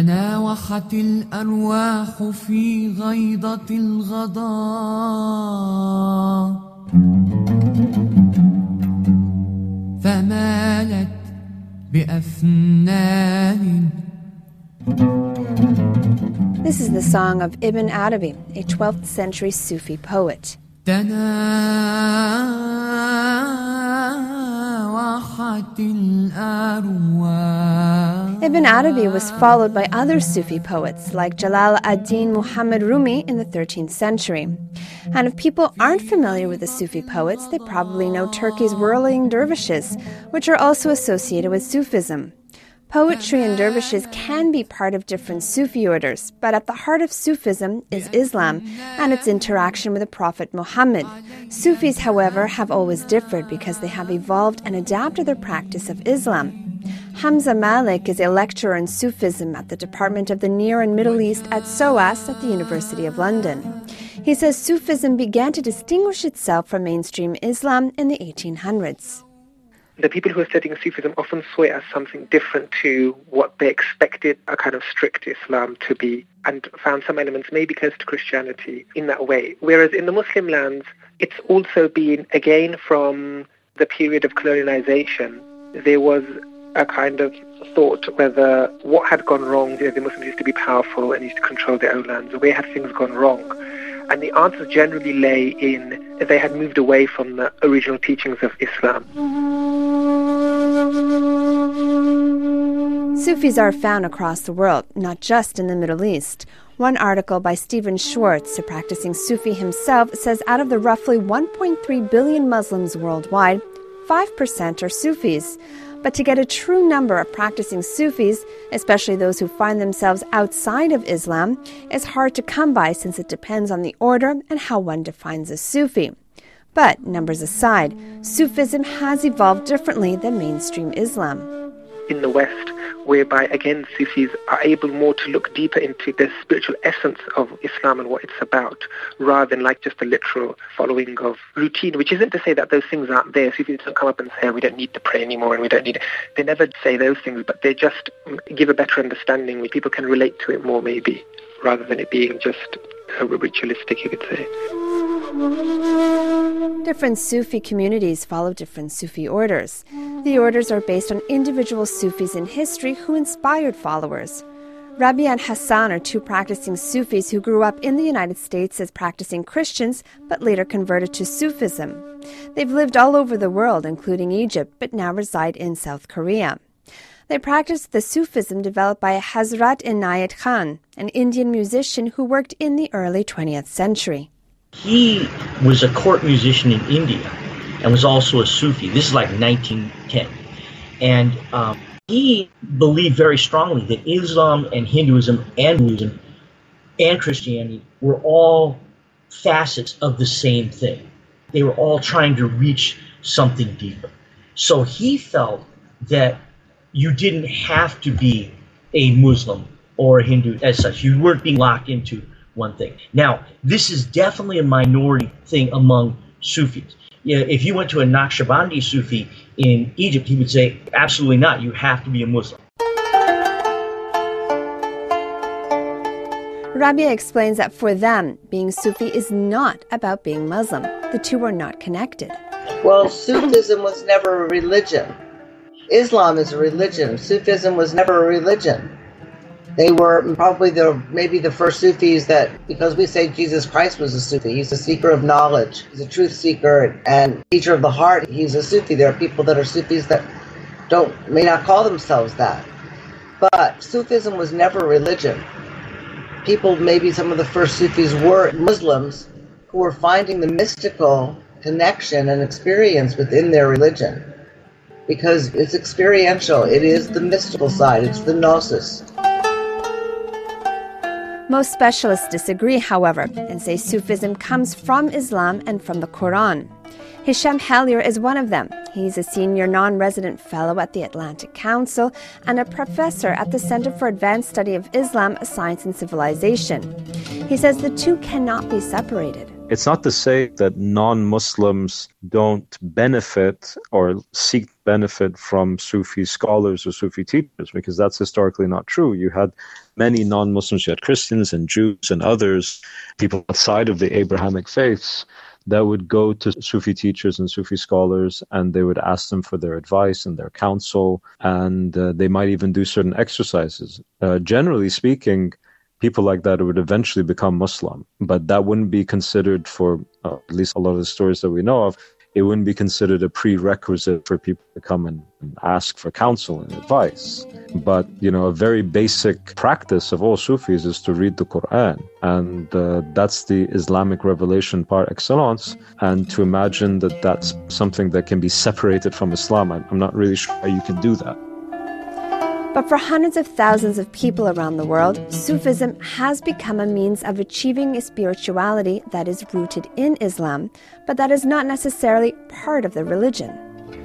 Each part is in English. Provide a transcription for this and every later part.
تناوحت الأرواح في غيضة الغضاء فمالت بأفنان This is the song of Ibn Arabi, a 12th century Sufi poet. تناوحت الأرواح Ibn Arabi was followed by other Sufi poets like Jalal ad-Din Muhammad Rumi in the 13th century. And if people aren't familiar with the Sufi poets, they probably know Turkey's whirling dervishes, which are also associated with Sufism. Poetry and dervishes can be part of different Sufi orders, but at the heart of Sufism is Islam and its interaction with the Prophet Muhammad. Sufis, however, have always differed because they have evolved and adapted their practice of Islam. Hamza Malik is a lecturer in Sufism at the Department of the Near and Middle East at SOAS at the University of London. He says Sufism began to distinguish itself from mainstream Islam in the 1800s the people who are studying Sufism often saw it as something different to what they expected a kind of strict Islam to be and found some elements maybe close to Christianity in that way. Whereas in the Muslim lands, it's also been, again, from the period of colonialization, there was a kind of thought whether what had gone wrong, you know, the Muslims used to be powerful and used to control their own lands, where had things gone wrong? And the answers generally lay in that they had moved away from the original teachings of Islam. Sufis are found across the world, not just in the Middle East. One article by Stephen Schwartz, a practicing Sufi himself, says out of the roughly 1.3 billion Muslims worldwide, 5% are Sufis. But to get a true number of practicing Sufis, especially those who find themselves outside of Islam, is hard to come by since it depends on the order and how one defines a Sufi. But, numbers aside, Sufism has evolved differently than mainstream Islam in the West, whereby again Sufis are able more to look deeper into the spiritual essence of Islam and what it's about, rather than like just a literal following of routine. Which isn't to say that those things aren't there. Sufis don't come up and say oh, we don't need to pray anymore and we don't need. They never say those things, but they just give a better understanding where people can relate to it more, maybe, rather than it being just ritualistic, you could say. Different Sufi communities follow different Sufi orders. The orders are based on individual Sufis in history who inspired followers. Rabia and Hassan are two practicing Sufis who grew up in the United States as practicing Christians but later converted to Sufism. They've lived all over the world, including Egypt, but now reside in South Korea. They practice the Sufism developed by Hazrat Inayat Khan, an Indian musician who worked in the early 20th century. He was a court musician in India and was also a Sufi. This is like 1910. And um, he believed very strongly that Islam and Hinduism and Buddhism and Christianity were all facets of the same thing. They were all trying to reach something deeper. So he felt that you didn't have to be a Muslim or a Hindu as such. You weren't being locked into one thing. Now, this is definitely a minority thing among Sufis. Yeah, if you went to a Naqshbandi Sufi in Egypt, he would say, absolutely not. You have to be a Muslim. Rabia explains that for them, being Sufi is not about being Muslim. The two are not connected. Well, Sufism was never a religion. Islam is a religion. Sufism was never a religion. They were probably the maybe the first Sufis that because we say Jesus Christ was a Sufi, he's a seeker of knowledge, he's a truth seeker and teacher of the heart. He's a Sufi. There are people that are Sufis that don't may not call themselves that. But Sufism was never religion. People maybe some of the first Sufis were Muslims who were finding the mystical connection and experience within their religion. Because it's experiential, it is the mystical side, it's the gnosis. Most specialists disagree, however, and say Sufism comes from Islam and from the Quran. Hisham Hellyer is one of them. He's a senior non resident fellow at the Atlantic Council and a professor at the Center for Advanced Study of Islam, Science and Civilization. He says the two cannot be separated. It's not to say that non Muslims don't benefit or seek benefit from Sufi scholars or Sufi teachers because that's historically not true. You had many non Muslims, you had Christians and Jews and others, people outside of the Abrahamic faiths that would go to Sufi teachers and Sufi scholars and they would ask them for their advice and their counsel. And uh, they might even do certain exercises. Uh, generally speaking, people like that would eventually become Muslim, but that wouldn't be considered for uh, at least a lot of the stories that we know of it wouldn't be considered a prerequisite for people to come and, ask for counsel and advice. But, you know, a very basic practice of all Sufis is to read the Quran. And uh, that's the Islamic revelation par excellence. And to imagine that that's something that can be separated from Islam, I'm not really sure how you can do that. But for hundreds of thousands of people around the world, Sufism has become a means of achieving a spirituality that is rooted in Islam, but that is not necessarily part of the religion.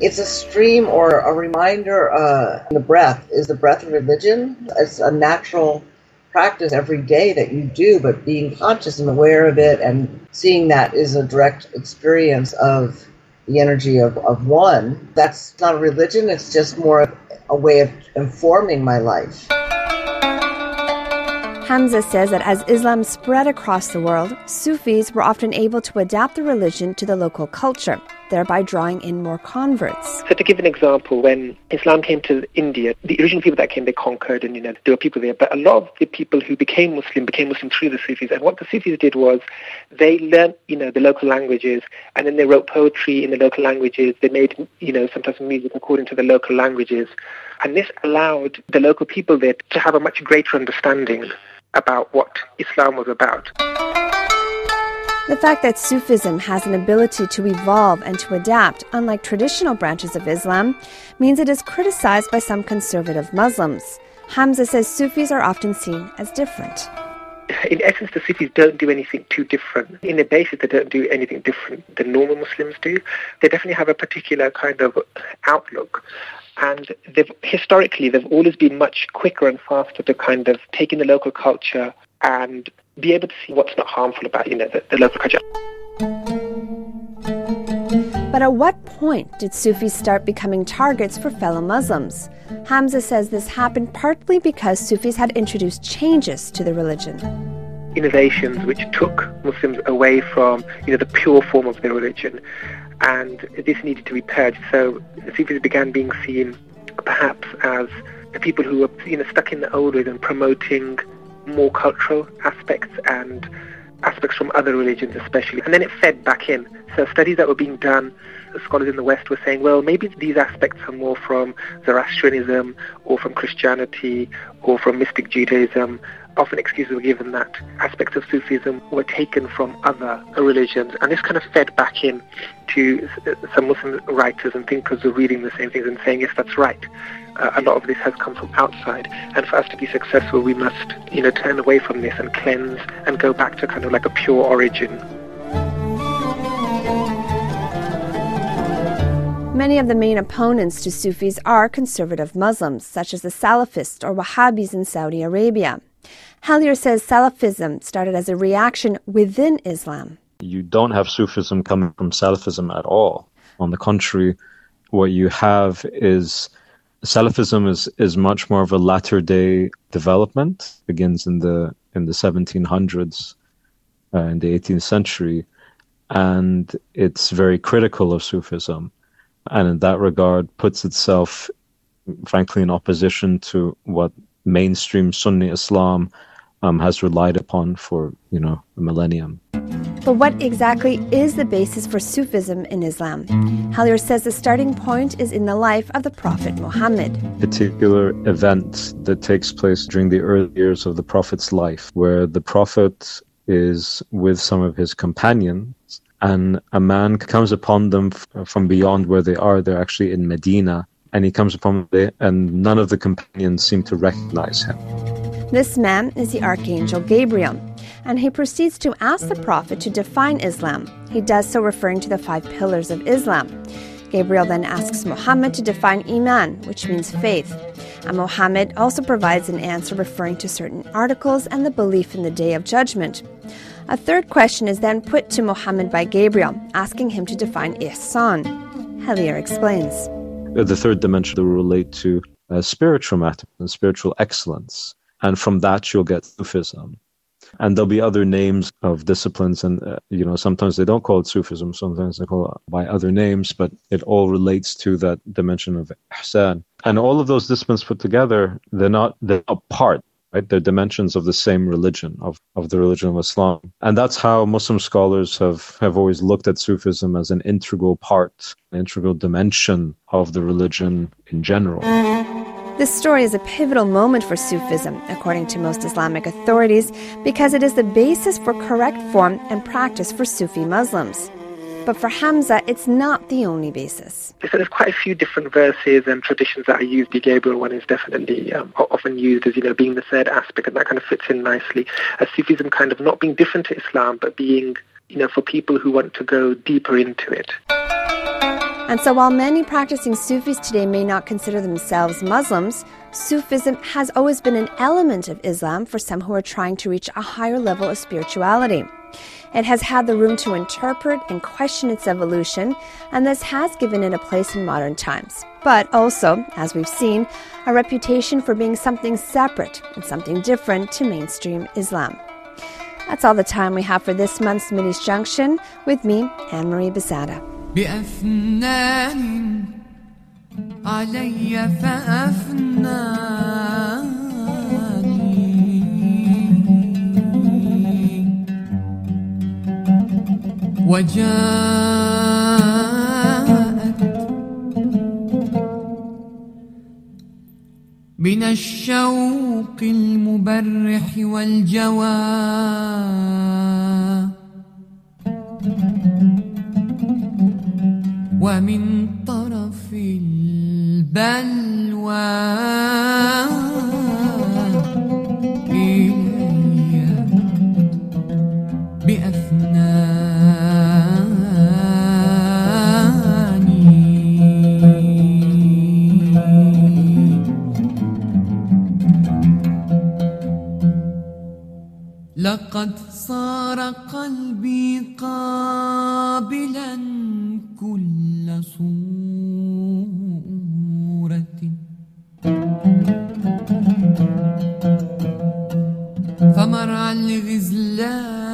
It's a stream or a reminder. Uh, the breath is the breath of religion. It's a natural practice every day that you do, but being conscious and aware of it and seeing that is a direct experience of the energy of, of one. That's not a religion, it's just more a way of informing my life. Hamza says that as Islam spread across the world, Sufis were often able to adapt the religion to the local culture, thereby drawing in more converts. So to give an example, when Islam came to India, the original people that came, they conquered and, you know, there were people there. But a lot of the people who became Muslim became Muslim through the Sufis. And what the Sufis did was they learned, you know, the local languages and then they wrote poetry in the local languages. They made, you know, sometimes music according to the local languages. And this allowed the local people there to have a much greater understanding about what Islam was about. The fact that Sufism has an ability to evolve and to adapt, unlike traditional branches of Islam, means it is criticized by some conservative Muslims. Hamza says Sufis are often seen as different. In essence, the Sufis don't do anything too different. In the basis, they don't do anything different than normal Muslims do. They definitely have a particular kind of outlook and they've historically they've always been much quicker and faster to kind of take in the local culture and be able to see what's not harmful about you know the, the local culture. But at what point did Sufis start becoming targets for fellow Muslims? Hamza says this happened partly because Sufis had introduced changes to the religion. Innovations which took Muslims away from, you know, the pure form of their religion and this needed to be purged. So Sufis began being seen perhaps as the people who were you know, stuck in the old ways and promoting more cultural aspects and aspects from other religions especially. And then it fed back in. So studies that were being done, scholars in the West were saying, well, maybe these aspects are more from Zoroastrianism or from Christianity or from mystic Judaism often excuses were given that aspects of Sufism were taken from other religions, and this kind of fed back in to some Muslim writers and thinkers who were reading the same things and saying, yes, that's right. Uh, a lot of this has come from outside, and for us to be successful, we must, you know, turn away from this and cleanse and go back to kind of like a pure origin. Many of the main opponents to Sufis are conservative Muslims, such as the Salafists or Wahhabis in Saudi Arabia. Hellyer says Salafism started as a reaction within Islam. You don't have Sufism coming from Salafism at all. On the contrary, what you have is Salafism is, is much more of a latter day development, begins in the in the 1700s, uh, in the 18th century, and it's very critical of Sufism, and in that regard puts itself, frankly, in opposition to what mainstream Sunni Islam um, has relied upon for you know a millennium. But what exactly is the basis for Sufism in Islam? Hellyer says the starting point is in the life of the Prophet Muhammad. Particular event that takes place during the early years of the Prophet's life, where the Prophet is with some of his companions, and a man comes upon them from beyond where they are. They're actually in Medina, and he comes upon them, and none of the companions seem to recognize him. This man is the Archangel Gabriel, and he proceeds to ask the Prophet to define Islam. He does so referring to the five pillars of Islam. Gabriel then asks Muhammad to define Iman, which means faith. And Muhammad also provides an answer referring to certain articles and the belief in the Day of Judgment. A third question is then put to Muhammad by Gabriel, asking him to define Ihsan. Hellyer explains. the third dimension will relate to uh, spiritual matter and spiritual excellence. And from that, you'll get Sufism. And there'll be other names of disciplines, and uh, you know sometimes they don't call it Sufism, sometimes they call it by other names, but it all relates to that dimension of ihsan. And all of those disciplines put together, they're not they're not part right? They're dimensions of the same religion, of, of the religion of Islam. And that's how Muslim scholars have, have always looked at Sufism as an integral part, an integral dimension of the religion in general. This story is a pivotal moment for Sufism, according to most Islamic authorities, because it is the basis for correct form and practice for Sufi Muslims. But for Hamza, it's not the only basis. So there's quite a few different verses and traditions that are used. The Gabriel one is definitely um, often used as, you know, being the third aspect, and that kind of fits in nicely. As Sufism kind of not being different to Islam, but being, you know, for people who want to go deeper into it. And so, while many practicing Sufis today may not consider themselves Muslims, Sufism has always been an element of Islam for some who are trying to reach a higher level of spirituality. It has had the room to interpret and question its evolution, and this has given it a place in modern times. But also, as we've seen, a reputation for being something separate and something different to mainstream Islam. That's all the time we have for this month's Middle East Junction with me, Anne Marie Besada. بأفنان علي فأفناني وجاءت بنا الشوق المبرح والجوى ومن طرف البلوى لقد صار قلبي قابلا كل صورة. فمرعى الغزلان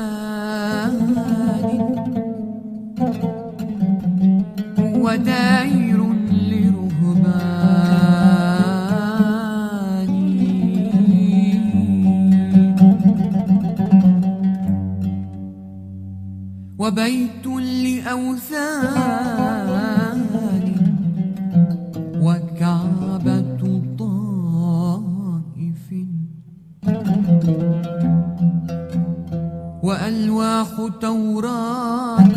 وبيت لأوثان وكعبة طائف وألواح توراة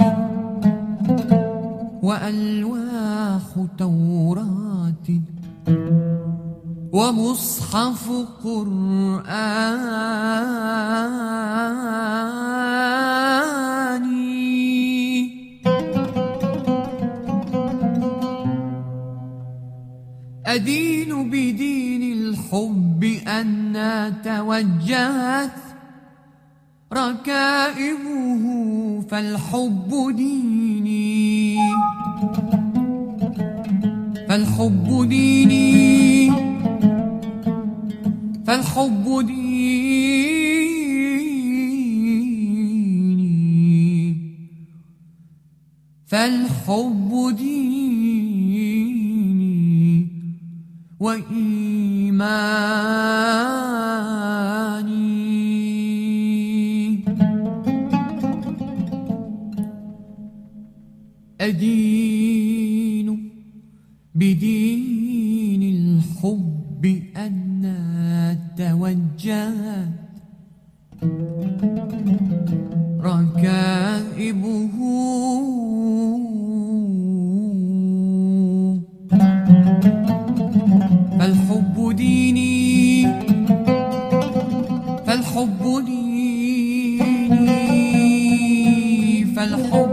وألواح توراة ومصحف قرآني أدين بدين الحب أن توجهت ركائبه فالحب ديني. فالحب ديني. فالحب ديني. فالحب ديني. وإيماني. أدين بدين الحب أن توجهت الحب